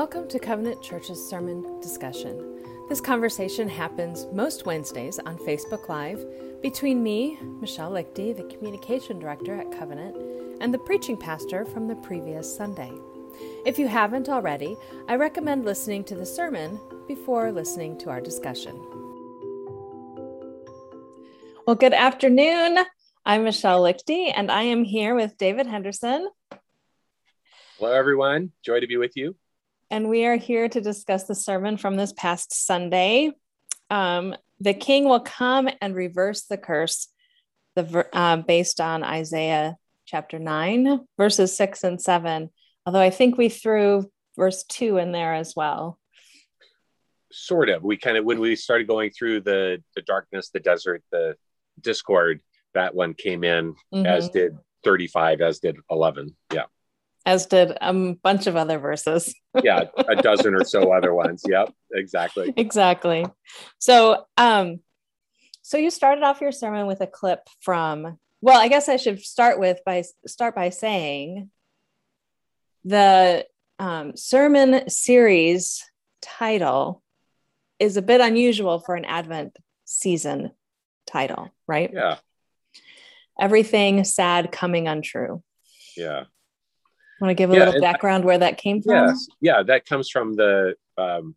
Welcome to Covenant Church's sermon discussion. This conversation happens most Wednesdays on Facebook Live between me, Michelle Lichty, the communication director at Covenant, and the preaching pastor from the previous Sunday. If you haven't already, I recommend listening to the sermon before listening to our discussion. Well, good afternoon. I'm Michelle Lichty, and I am here with David Henderson. Hello, everyone. Joy to be with you. And we are here to discuss the sermon from this past Sunday. Um, the king will come and reverse the curse, the, uh, based on Isaiah chapter 9, verses 6 and 7. Although I think we threw verse 2 in there as well. Sort of. We kind of, when we started going through the, the darkness, the desert, the discord, that one came in, mm-hmm. as did 35, as did 11. Yeah as did a bunch of other verses. yeah, a dozen or so other ones. Yep, exactly. Exactly. So, um, so you started off your sermon with a clip from. Well, I guess I should start with by start by saying the um, sermon series title is a bit unusual for an Advent season title, right? Yeah. Everything sad coming untrue. Yeah. Want to give a yeah, little background where that came from? Yes, yeah, that comes from the um,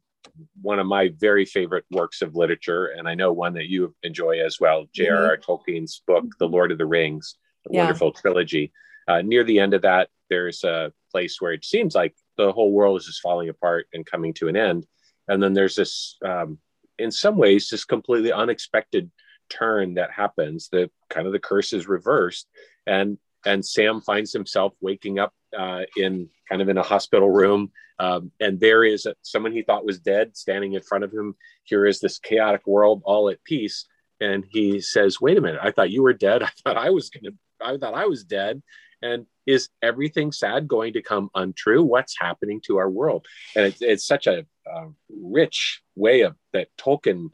one of my very favorite works of literature, and I know one that you enjoy as well, J.R.R. Mm-hmm. Tolkien's book, The Lord of the Rings, a yeah. wonderful trilogy. Uh, near the end of that, there's a place where it seems like the whole world is just falling apart and coming to an end, and then there's this, um, in some ways, just completely unexpected turn that happens. The kind of the curse is reversed, and and Sam finds himself waking up uh, in kind of in a hospital room. Um, and there is a, someone he thought was dead standing in front of him. Here is this chaotic world all at peace. And he says, wait a minute, I thought you were dead. I thought I was going to, I thought I was dead. And is everything sad going to come untrue? What's happening to our world? And it, it's such a, a rich way of that Tolkien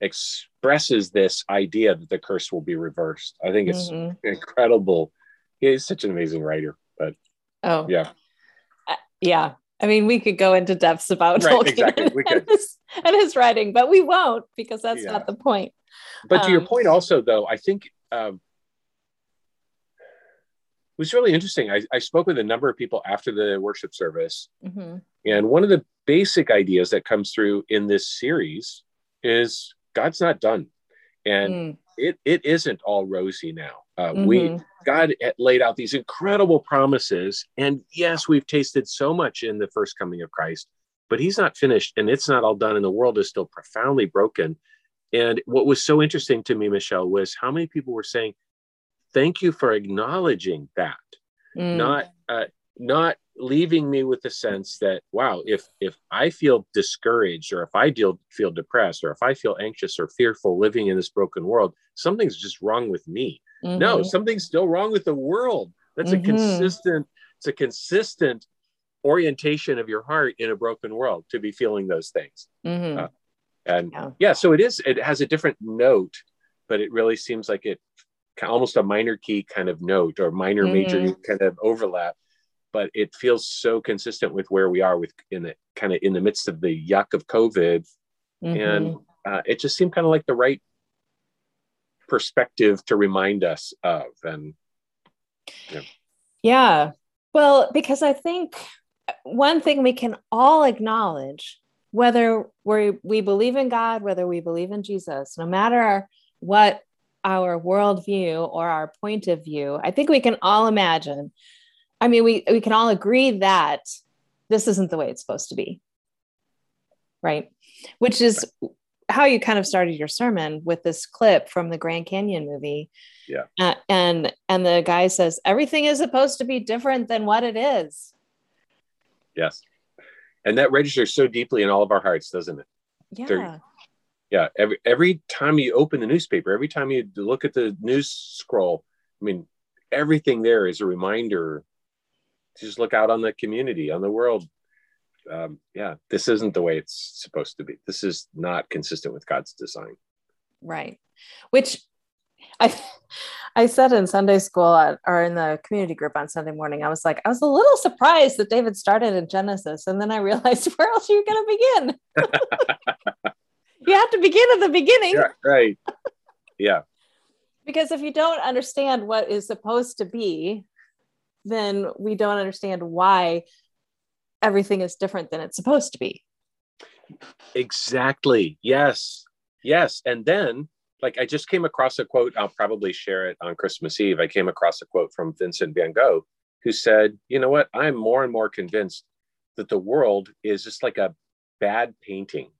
expresses this idea that the curse will be reversed. I think it's mm-hmm. incredible. He's such an amazing writer. But Oh, yeah. Uh, yeah. I mean, we could go into depths about right, Tolkien exactly. And, his, and his writing, but we won't because that's yeah. not the point. But to um, your point, also, though, I think um, it was really interesting. I, I, spoke with a number of people after the worship service, mm-hmm. and one of the basic ideas that comes through in this series is God's not done, and mm. it it isn't all rosy now. Uh, mm-hmm. We God laid out these incredible promises, and yes, we've tasted so much in the first coming of Christ, but He's not finished, and it's not all done, and the world is still profoundly broken. And what was so interesting to me, Michelle, was how many people were saying, "Thank you for acknowledging that," mm. not uh, not leaving me with the sense that wow if if i feel discouraged or if i feel feel depressed or if i feel anxious or fearful living in this broken world something's just wrong with me Mm-hmm. No, something's still wrong with the world. That's mm-hmm. a consistent, it's a consistent orientation of your heart in a broken world to be feeling those things. Mm-hmm. Uh, and yeah. yeah, so it is, it has a different note, but it really seems like it almost a minor key kind of note or minor major mm-hmm. kind of overlap but it feels so consistent with where we are with in the kind of in the midst of the yuck of covid mm-hmm. and uh, it just seemed kind of like the right perspective to remind us of and yeah. yeah. Well because i think one thing we can all acknowledge whether we we believe in god whether we believe in jesus no matter what our worldview or our point of view i think we can all imagine i mean we we can all agree that this isn't the way it's supposed to be. Right? Which is how you kind of started your sermon with this clip from the Grand Canyon movie. Yeah. Uh, and and the guy says everything is supposed to be different than what it is. Yes. And that registers so deeply in all of our hearts, doesn't it? Yeah. They're, yeah. Every every time you open the newspaper, every time you look at the news scroll, I mean, everything there is a reminder to just look out on the community, on the world, um, yeah, this isn't the way it's supposed to be. This is not consistent with God's design. Right. Which I I said in Sunday school at, or in the community group on Sunday morning, I was like, I was a little surprised that David started in Genesis. And then I realized where else are you going to begin? you have to begin at the beginning. Yeah, right. Yeah. because if you don't understand what is supposed to be, then we don't understand why everything is different than it's supposed to be. Exactly. Yes. Yes. And then like I just came across a quote. I'll probably share it on Christmas Eve. I came across a quote from Vincent van Gogh, who said, "You know what? I'm more and more convinced that the world is just like a bad painting.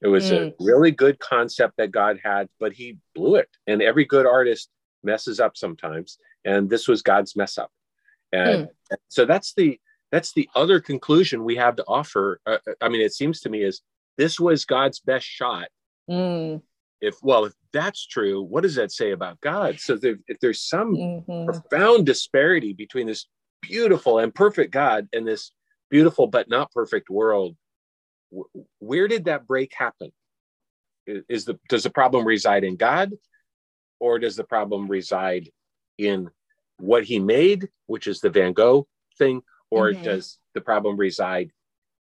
It was mm. a really good concept that God had, but He blew it. And every good artist messes up sometimes, and this was God's mess up. And mm. so that's the that's the other conclusion we have to offer. Uh, I mean, it seems to me is this was God's best shot." Mm if well if that's true what does that say about god so there, if there's some mm-hmm. profound disparity between this beautiful and perfect god and this beautiful but not perfect world where did that break happen is the does the problem reside in god or does the problem reside in what he made which is the van gogh thing or mm-hmm. does the problem reside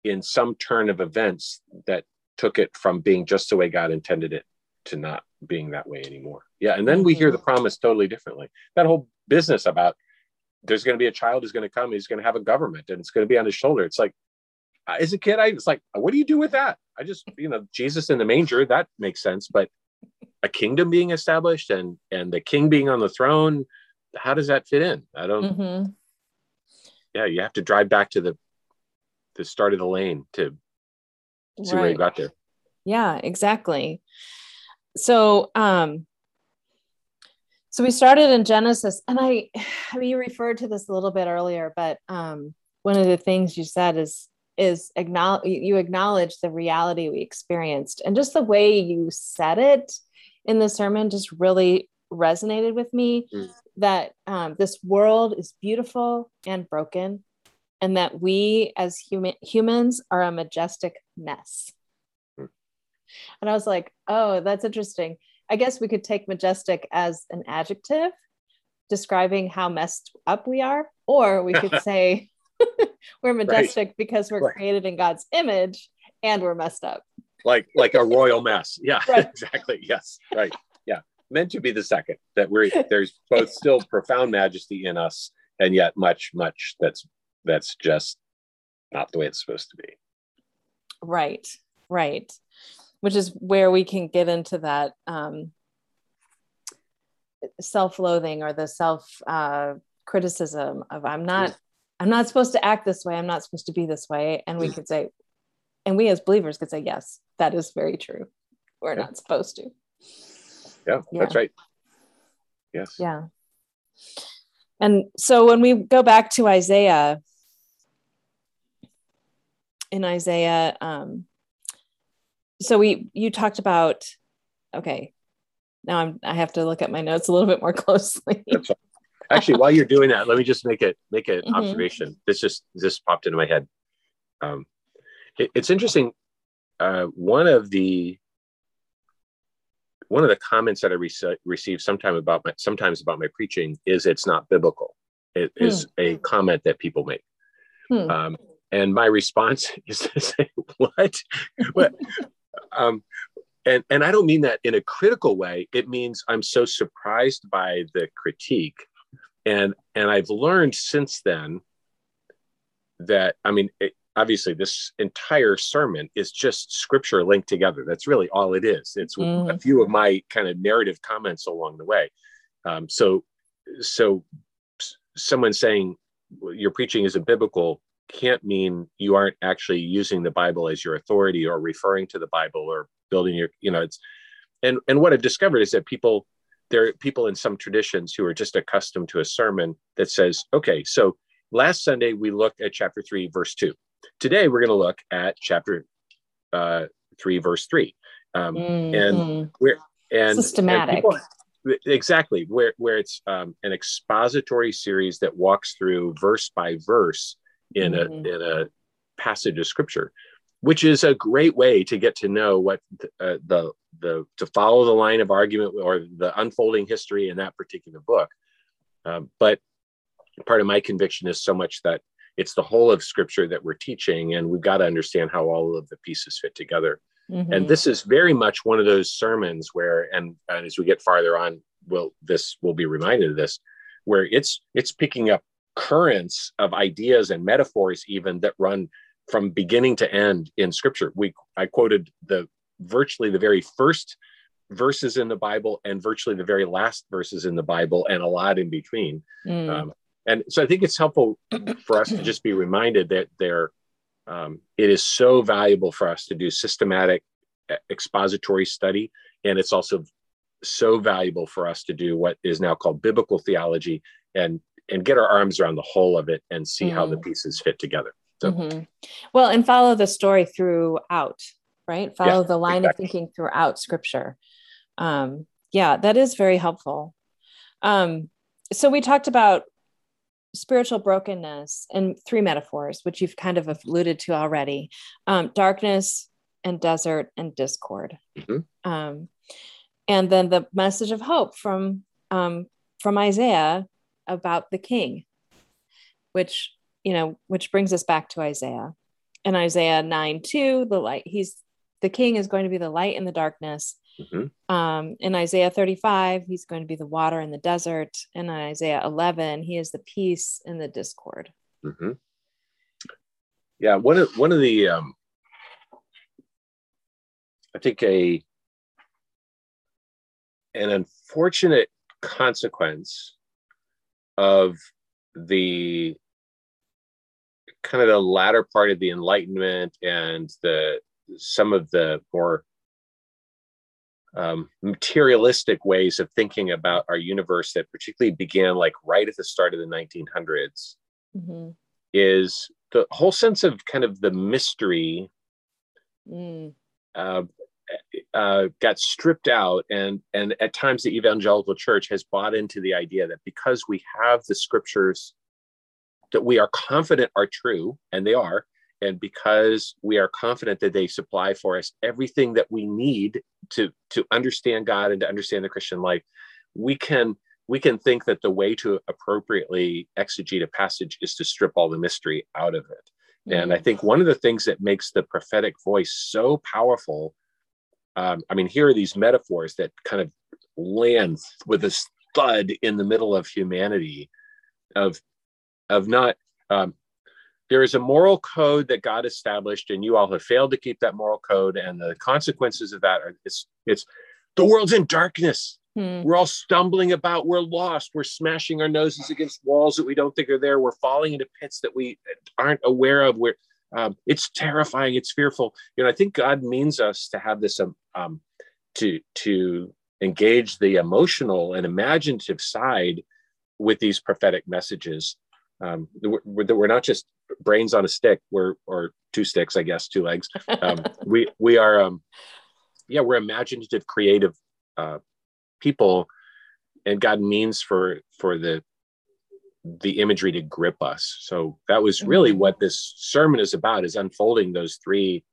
in some turn of events that took it from being just the way god intended it to not being that way anymore. Yeah. And then we hear the mm-hmm. promise totally differently. That whole business about there's going to be a child who's going to come, he's going to have a government and it's going to be on his shoulder. It's like, as a kid, I was like, what do you do with that? I just, you know, Jesus in the manger, that makes sense. But a kingdom being established and and the king being on the throne, how does that fit in? I don't. Mm-hmm. Yeah, you have to drive back to the the start of the lane to see right. where you got there. Yeah, exactly so um so we started in genesis and i I mean you referred to this a little bit earlier but um one of the things you said is is acknowledge you acknowledge the reality we experienced and just the way you said it in the sermon just really resonated with me mm. that um, this world is beautiful and broken and that we as human humans are a majestic mess and I was like, oh, that's interesting. I guess we could take majestic as an adjective describing how messed up we are, or we could say we're majestic right. because we're right. created in God's image and we're messed up. Like like a royal mess. Yeah, right. exactly. Yes. Right. Meant to be the second. That we're there's both still profound majesty in us and yet much, much that's that's just not the way it's supposed to be. Right. Right which is where we can get into that um, self-loathing or the self uh, criticism of i'm not i'm not supposed to act this way i'm not supposed to be this way and we could say and we as believers could say yes that is very true we're not supposed to yeah, yeah. that's right. Yes. Yeah. And so when we go back to isaiah in isaiah um, so we you talked about okay now i'm i have to look at my notes a little bit more closely. Actually while you're doing that let me just make it make an mm-hmm. observation. This just this popped into my head. Um, it, it's interesting uh, one of the one of the comments that i re- receive sometime about my sometimes about my preaching is it's not biblical It mm. is a comment that people make hmm. um, and my response is to say what um, and and I don't mean that in a critical way. It means I'm so surprised by the critique, and and I've learned since then that I mean, it, obviously, this entire sermon is just scripture linked together. That's really all it is. It's mm. a few of my kind of narrative comments along the way. Um, so so someone saying your preaching isn't biblical can't mean you aren't actually using the Bible as your authority or referring to the Bible or building your, you know, it's, and, and what I've discovered is that people, there are people in some traditions who are just accustomed to a sermon that says, okay, so last Sunday we looked at chapter three, verse two. Today we're going to look at chapter uh, three, verse three. Um, mm-hmm. And we're, and systematic. And people, exactly where where it's um, an expository series that walks through verse by verse in mm-hmm. a in a passage of scripture which is a great way to get to know what uh, the the to follow the line of argument or the unfolding history in that particular book. Um, but part of my conviction is so much that it's the whole of scripture that we're teaching and we've got to understand how all of the pieces fit together mm-hmm. and this is very much one of those sermons where and, and as we get farther on will this will be reminded of this where it's it's picking up currents of ideas and metaphors even that run from beginning to end in scripture we i quoted the virtually the very first verses in the bible and virtually the very last verses in the bible and a lot in between mm. um, and so I think it's helpful for us to just be reminded that there, um, it is so valuable for us to do systematic expository study, and it's also so valuable for us to do what is now called biblical theology and and get our arms around the whole of it and see mm. how the mm. pieces fit together. So. Mm-hmm. Well, and follow the story throughout, right? Follow yeah, the line exactly. of thinking throughout Scripture. Um, yeah, that is very helpful. Um, so we talked about spiritual brokenness and three metaphors, which you've kind of alluded to already um, darkness and desert and discord. Mm-hmm. Um, and then the message of hope from um, from Isaiah about the king, which you know, which brings us back to Isaiah. And Isaiah 9 2, the light, he's the king is going to be the light in the darkness Mm-hmm. Um, in Isaiah 35, he's going to be the water in the desert. In Isaiah 11, he is the peace in the discord. Mm-hmm. Yeah, one of one of the um, I think a an unfortunate consequence of the kind of the latter part of the enlightenment and the some of the more um, materialistic ways of thinking about our universe that particularly began like right at the start of the 1900s mm-hmm. is the whole sense of kind of the mystery mm. uh, uh, got stripped out and and at times the evangelical church has bought into the idea that because we have the scriptures that we are confident are true and they are and because we are confident that they supply for us everything that we need to to understand god and to understand the christian life we can we can think that the way to appropriately exegete a passage is to strip all the mystery out of it mm-hmm. and i mm. think one of the things that makes the prophetic voice so powerful um, i mean here are these metaphors that kind of land with a thud in the middle of humanity of of not um, there is a moral code that God established, and you all have failed to keep that moral code. And the consequences of that are it's it's the world's in darkness. Hmm. We're all stumbling about. We're lost. We're smashing our noses against walls that we don't think are there. We're falling into pits that we aren't aware of. We're um, it's terrifying. It's fearful. You know, I think God means us to have this um, um to to engage the emotional and imaginative side with these prophetic messages. Um, we're, we're not just brains on a stick we're or two sticks i guess two legs. Um, we we are um yeah we're imaginative creative uh people and god means for for the the imagery to grip us. So that was really mm-hmm. what this sermon is about is unfolding those three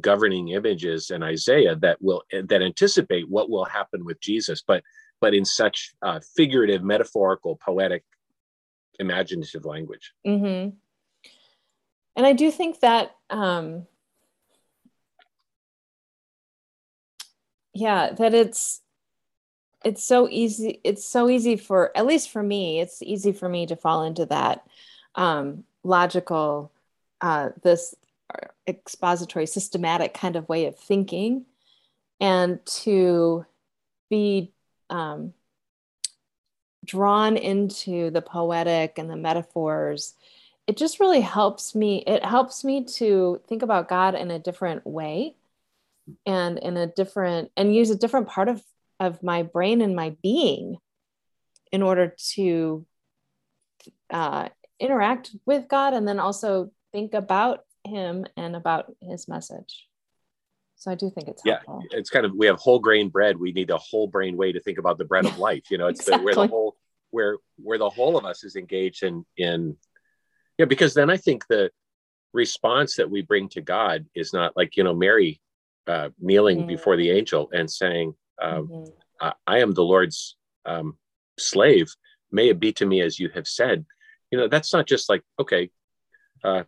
governing images in isaiah that will that anticipate what will happen with jesus but but in such uh, figurative metaphorical poetic imaginative language. Mm-hmm and i do think that um yeah that it's it's so easy it's so easy for at least for me it's easy for me to fall into that um logical uh this expository systematic kind of way of thinking and to be um, drawn into the poetic and the metaphors it just really helps me it helps me to think about god in a different way and in a different and use a different part of of my brain and my being in order to uh, interact with god and then also think about him and about his message so i do think it's yeah helpful. it's kind of we have whole grain bread we need a whole brain way to think about the bread of life you know it's exactly. the, where the whole where where the whole of us is engaged in in yeah because then i think the response that we bring to God is not like, you know, Mary uh, kneeling mm-hmm. before the angel and saying, um, mm-hmm. I, I, am the Lord's um, slave. May it be to me as you have said. You know, that's not just like, okay, uh,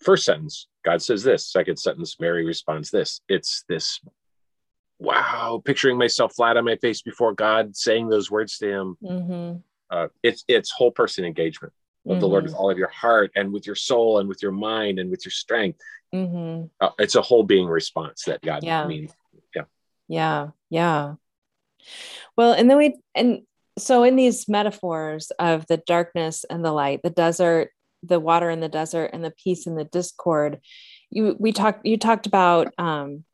first sentence, God says this. Second sentence, Mary responds this. It's this, wow, picturing myself flat on my face before God, saying those words to Him. Mm-hmm. Uh, it's it's whole person engagement of mm-hmm. the Lord with mm-hmm. all of your heart and with your soul and with your mind and with your strength. Mm-hmm. Uh, it's a whole being response that God yeah. means. Yeah. Yeah. Yeah. Well, and then we, and so in these metaphors of the darkness and the light, the desert, the water in the desert and the peace and the discord, you, we talked, you talked about um,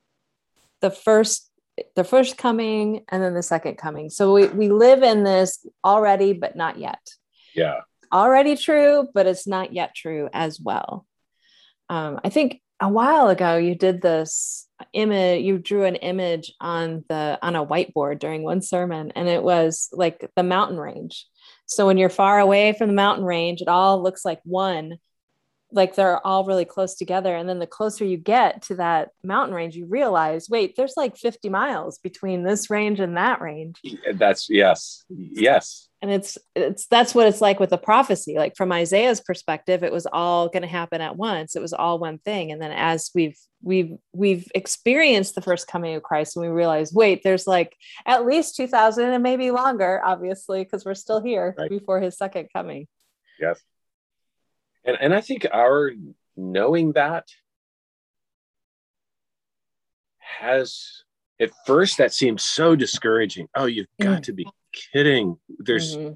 the first the first coming and then the second coming. So we, we live in this already, but not yet. Yeah already true, but it's not yet true as well. Um, I think a while ago you did this image you drew an image on the on a whiteboard during one sermon and it was like the mountain range so when you're far away from the mountain range it all looks like one like they're all really close together. And then the closer you get to that mountain range you realize wait there's like 50 miles between this range and that range. Eh, that's yes yes. And it's it's that's what it's like with the prophecy. Like from isaiah's perspective it was all going to happen at once. It was all one thing. And then as we've we've we've experienced the first coming of christ and we realize wait there's like at least 2000 and maybe longer obviously because we're still here right. before his second coming. Yes and and i think our knowing that has at first that seems so discouraging oh you've got mm. to be kidding. There's, mm-hmm.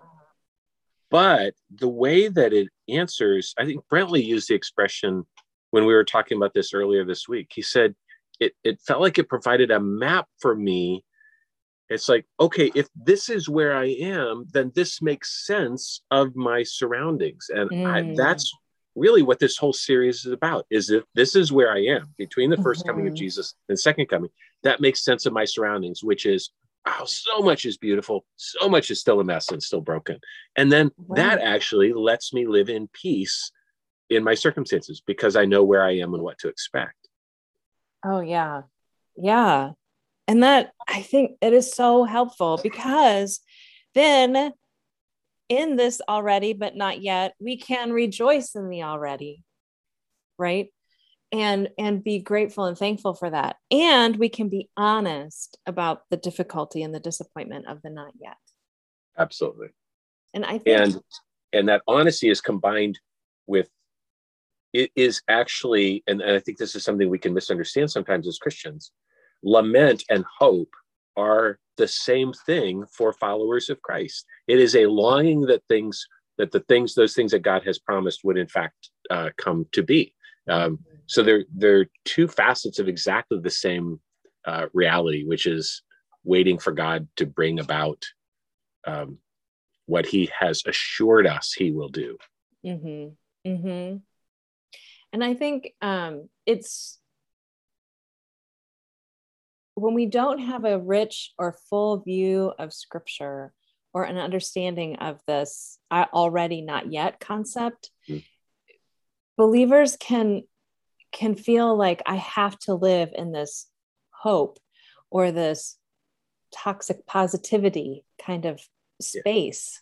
but the way that it answers, I think Brentley used the expression when we were talking about this earlier this week. He said it, it felt like it provided a map for me. It's like, okay, if this is where I am, then this makes sense of my surroundings. And mm. I, that's really what this whole series is about is if this is where i am between the 1st mm-hmm. coming of mm-hmm. jesus and second coming that makes sense of my surroundings which is wow, so much is beautiful, so much is still a mess and still broken. And then wow. that actually lets me live in peace in my circumstances because I know where I am and what to expect. Oh, yeah. Yeah. And that I think it is so helpful because then in this already, but not yet, we can rejoice in the already, right? and and be grateful and thankful for that. And we can be honest about the difficulty and the disappointment of the not yet. Absolutely. And i think and and that honesty is combined with it is actually and, and i think this is something we can misunderstand sometimes as christians lament and hope are the same thing for followers of christ it is a longing that things that the things those things that god has promised would in fact uh, come to be um, so they're they're two facets of exactly the same uh, reality, which is waiting for God to bring about um, what He has assured us He will do. Mm-hmm. Mm-hmm. And I think um, it's when we don't have a rich or full view of Scripture or an understanding of this uh, already not yet concept. Mm-hmm. Believers can can feel like I have to live in this hope or this toxic positivity kind of space.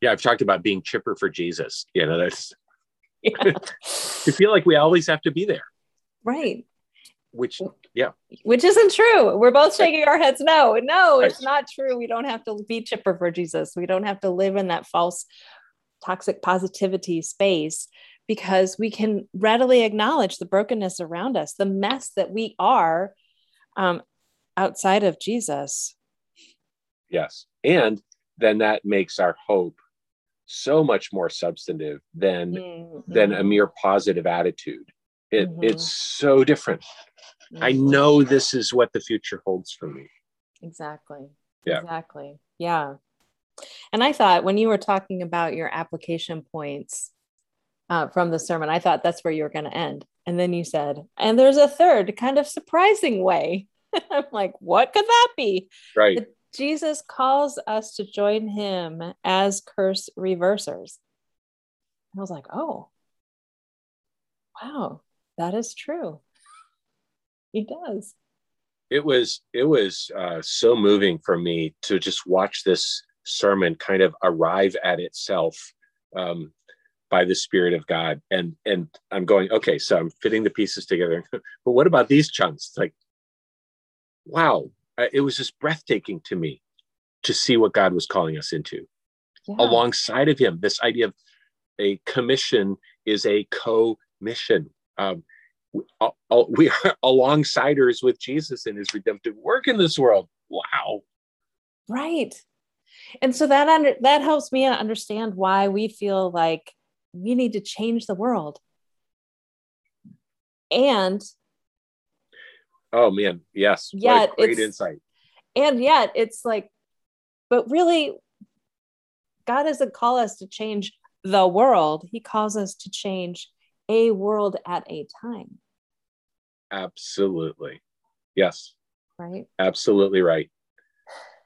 Yeah, I've talked about being chipper for Jesus. You know, that's yeah. Feel like we always have to be there. Right. Which, yeah. Which isn't true. We're both shaking our heads. No, no, it's not true. We don't have to be chipper for Jesus. We don't have to live in that false toxic positivity space because we can readily acknowledge the brokenness around us, the mess that we are um, outside of Jesus. Yes. And then that makes our hope so much more substantive than mm-hmm. than a mere positive attitude. It, mm-hmm. It's so different. I know this is what the future holds for me. Exactly. Yeah. Exactly. Yeah. And I thought when you were talking about your application points, uh, from the sermon. I thought that's where you were going to end. And then you said, and there's a third kind of surprising way. I'm like, what could that be? Right. That Jesus calls us to join him as curse reversers. And I was like, oh, Wow, that is true. He does. It was it was uh, so moving for me to just watch this sermon kind of arrive at itself um, by the Spirit of God, and and I'm going okay. So I'm fitting the pieces together. but what about these chunks? It's like, wow, it was just breathtaking to me to see what God was calling us into. Yeah. Alongside of Him, this idea of a commission is a co-mission. Um, we are alongsiders with Jesus in his redemptive work in this world. Wow. Right. And so that under, that helps me understand why we feel like we need to change the world. And oh man, yes. Yeah, great insight. And yet it's like, but really, God doesn't call us to change the world. He calls us to change a world at a time. Absolutely. Yes. Right. Absolutely right.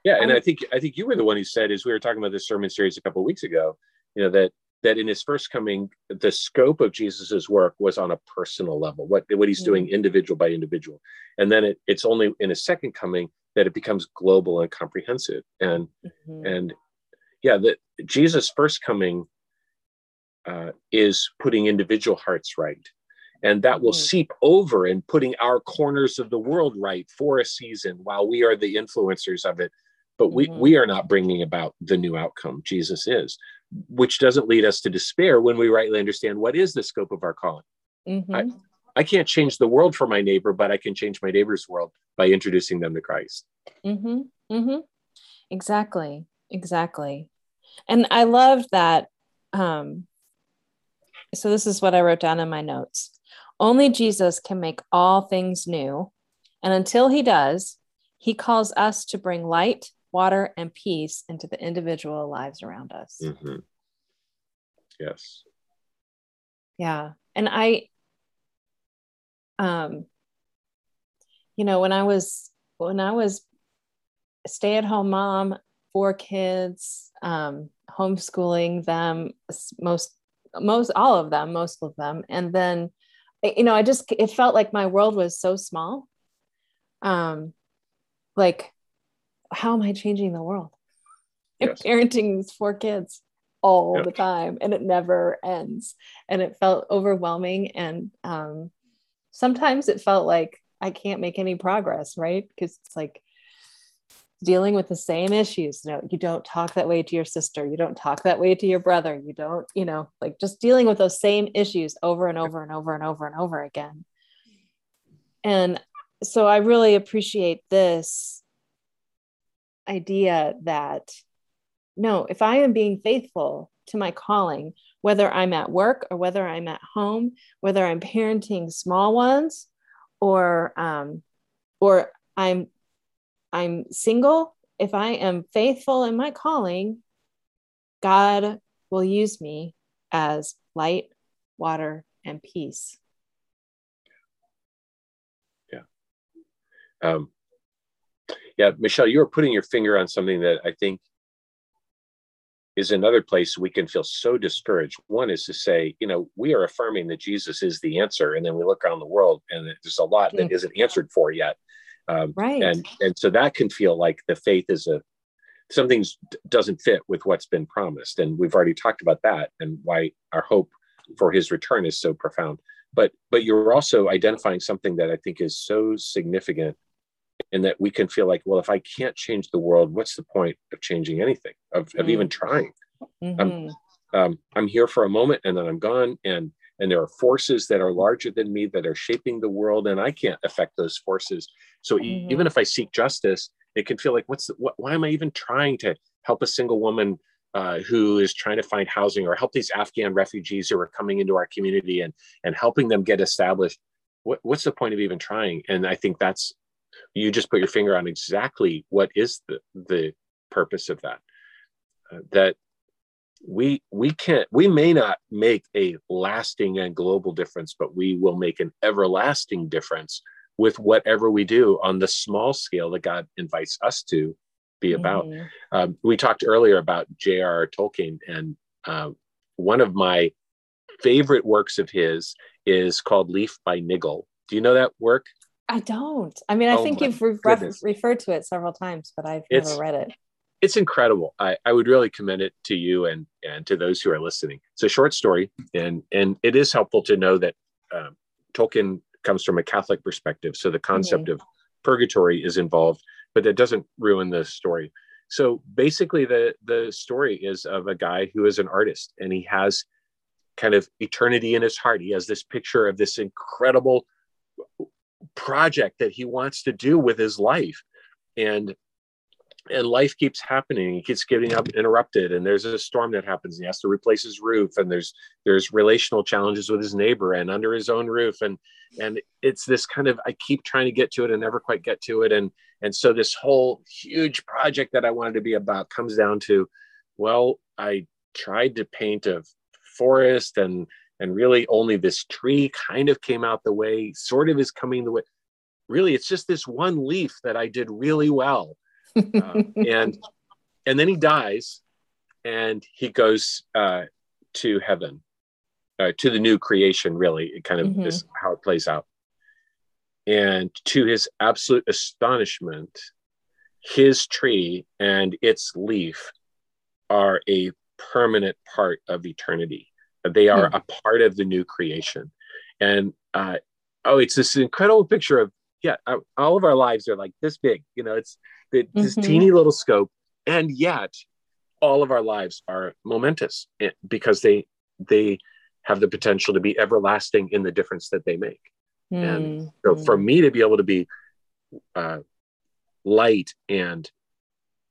Yeah, and I think I think you were the one who said, as we were talking about this sermon series a couple of weeks ago, you know that that in his first coming, the scope of Jesus's work was on a personal level, what what he's mm-hmm. doing individual by individual, and then it, it's only in his second coming that it becomes global and comprehensive. And mm-hmm. and yeah, that Jesus' first coming uh, is putting individual hearts right, and that will mm-hmm. seep over and putting our corners of the world right for a season while we are the influencers of it but we, mm-hmm. we are not bringing about the new outcome jesus is which doesn't lead us to despair when we rightly understand what is the scope of our calling mm-hmm. I, I can't change the world for my neighbor but i can change my neighbor's world by introducing them to christ mm-hmm. Mm-hmm. exactly exactly and i love that um, so this is what i wrote down in my notes only Jesus can make all things new. And until he does, he calls us to bring light, water, and peace into the individual lives around us. Mm-hmm. Yes. Yeah. And I, um, you know, when I was, when I was stay at home mom, four kids, um, homeschooling them, most, most, all of them, most of them. And then you know, I just it felt like my world was so small. Um, like, how am I changing the world? Yes. Parenting these four kids all yep. the time, and it never ends. And it felt overwhelming, and um, sometimes it felt like I can't make any progress, right? Because it's like dealing with the same issues. You know, you don't talk that way to your sister. You don't talk that way to your brother. You don't, you know, like just dealing with those same issues over and over and over and over and over again. And so I really appreciate this idea that no, if I am being faithful to my calling, whether I'm at work or whether I'm at home, whether I'm parenting small ones or um, or I'm I'm single, if I am faithful in my calling, God will use me as light, water, and peace. Yeah. Um, yeah, Michelle, you are putting your finger on something that I think is another place we can feel so discouraged. One is to say, you know, we are affirming that Jesus is the answer, and then we look around the world and there's a lot that isn't answered for yet. Um, right. And and so that can feel like the faith is a something doesn't fit with what's been promised, and we've already talked about that and why our hope for His return is so profound. But but you're also identifying something that I think is so significant in that we can feel like, well, if I can't change the world, what's the point of changing anything, of, of mm. even trying? Mm-hmm. I'm, um, I'm here for a moment and then I'm gone. And and there are forces that are larger than me that are shaping the world and i can't affect those forces. So mm-hmm. even if i seek justice it can feel like what's the, what, why am i even trying to help a single woman uh, who is trying to find housing or help these afghan refugees who are coming into our community and and helping them get established? What, what's the point of even trying? And i think that's you just put your finger on exactly what is the the purpose of that uh, that we we can't we may not make a lasting and global difference but we will make an everlasting difference with whatever we do on the small scale that god invites us to be about mm. um, we talked earlier about j.r.r tolkien and uh, one of my favorite works of his is called Leaf by Niggle. Do you know that work? I don't. I mean, I oh think you've re- referred to it several times, but I've it's, never read it. It's incredible. I, I would really commend it to you and and to those who are listening. It's a short story, and and it is helpful to know that um, Tolkien comes from a Catholic perspective, so the concept mm-hmm. of purgatory is involved, but that doesn't ruin the story. So basically, the the story is of a guy who is an artist, and he has kind of eternity in his heart. He has this picture of this incredible project that he wants to do with his life and and life keeps happening he keeps getting up interrupted and there's a storm that happens he has to replace his roof and there's there's relational challenges with his neighbor and under his own roof and and it's this kind of i keep trying to get to it and never quite get to it and and so this whole huge project that i wanted to be about comes down to well i tried to paint a forest and and really only this tree kind of came out the way sort of is coming the way really it's just this one leaf that i did really well uh, and and then he dies and he goes uh, to heaven uh, to the new creation really it kind of mm-hmm. is how it plays out and to his absolute astonishment his tree and its leaf are a permanent part of eternity they are mm. a part of the new creation. And uh, oh, it's this incredible picture of, yeah, uh, all of our lives are like this big, you know, it's this mm-hmm. teeny little scope. And yet all of our lives are momentous eh, because they, they have the potential to be everlasting in the difference that they make. Mm-hmm. And so for me to be able to be uh, light and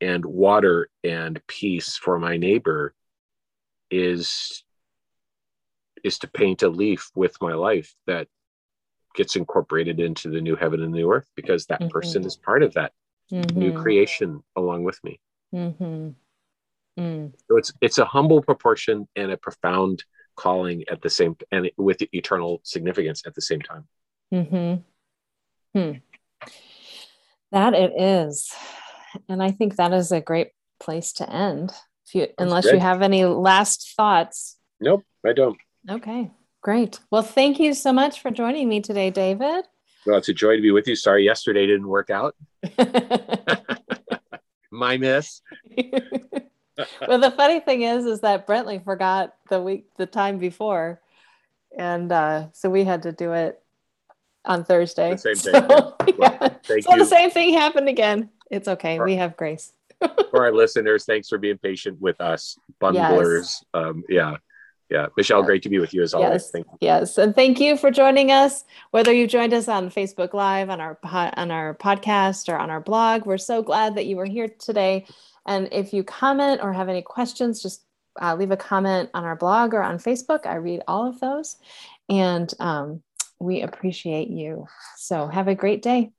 and water and peace for my neighbor is is to paint a leaf with my life that gets incorporated into the new heaven and new earth because that mm-hmm. person is part of that mm-hmm. new creation along with me. Mm-hmm. Mm. So it's it's a humble proportion and a profound calling at the same and with eternal significance at the same time. Mm-hmm. Hmm. That it is, and I think that is a great place to end. If you, unless good. you have any last thoughts. Nope, I don't. Okay, great. Well, thank you so much for joining me today, David. Well, it's a joy to be with you. Sorry, yesterday didn't work out. My miss. well, the funny thing is, is that Brentley forgot the week, the time before, and uh, so we had to do it on Thursday. The same thing. So, yeah. Thank so the same thing happened again. It's okay. For, we have grace. for our listeners, thanks for being patient with us, bunglers. Yes. Um, yeah yeah michelle great to be with you as always. Yes, yes and thank you for joining us. Whether you joined us on facebook live on our on our podcast or on our blog we're so glad that you were here today. And if you comment or have any questions just uh, leave a comment on our blog or on facebook. I read all of those. And um, we appreciate you. So have a great day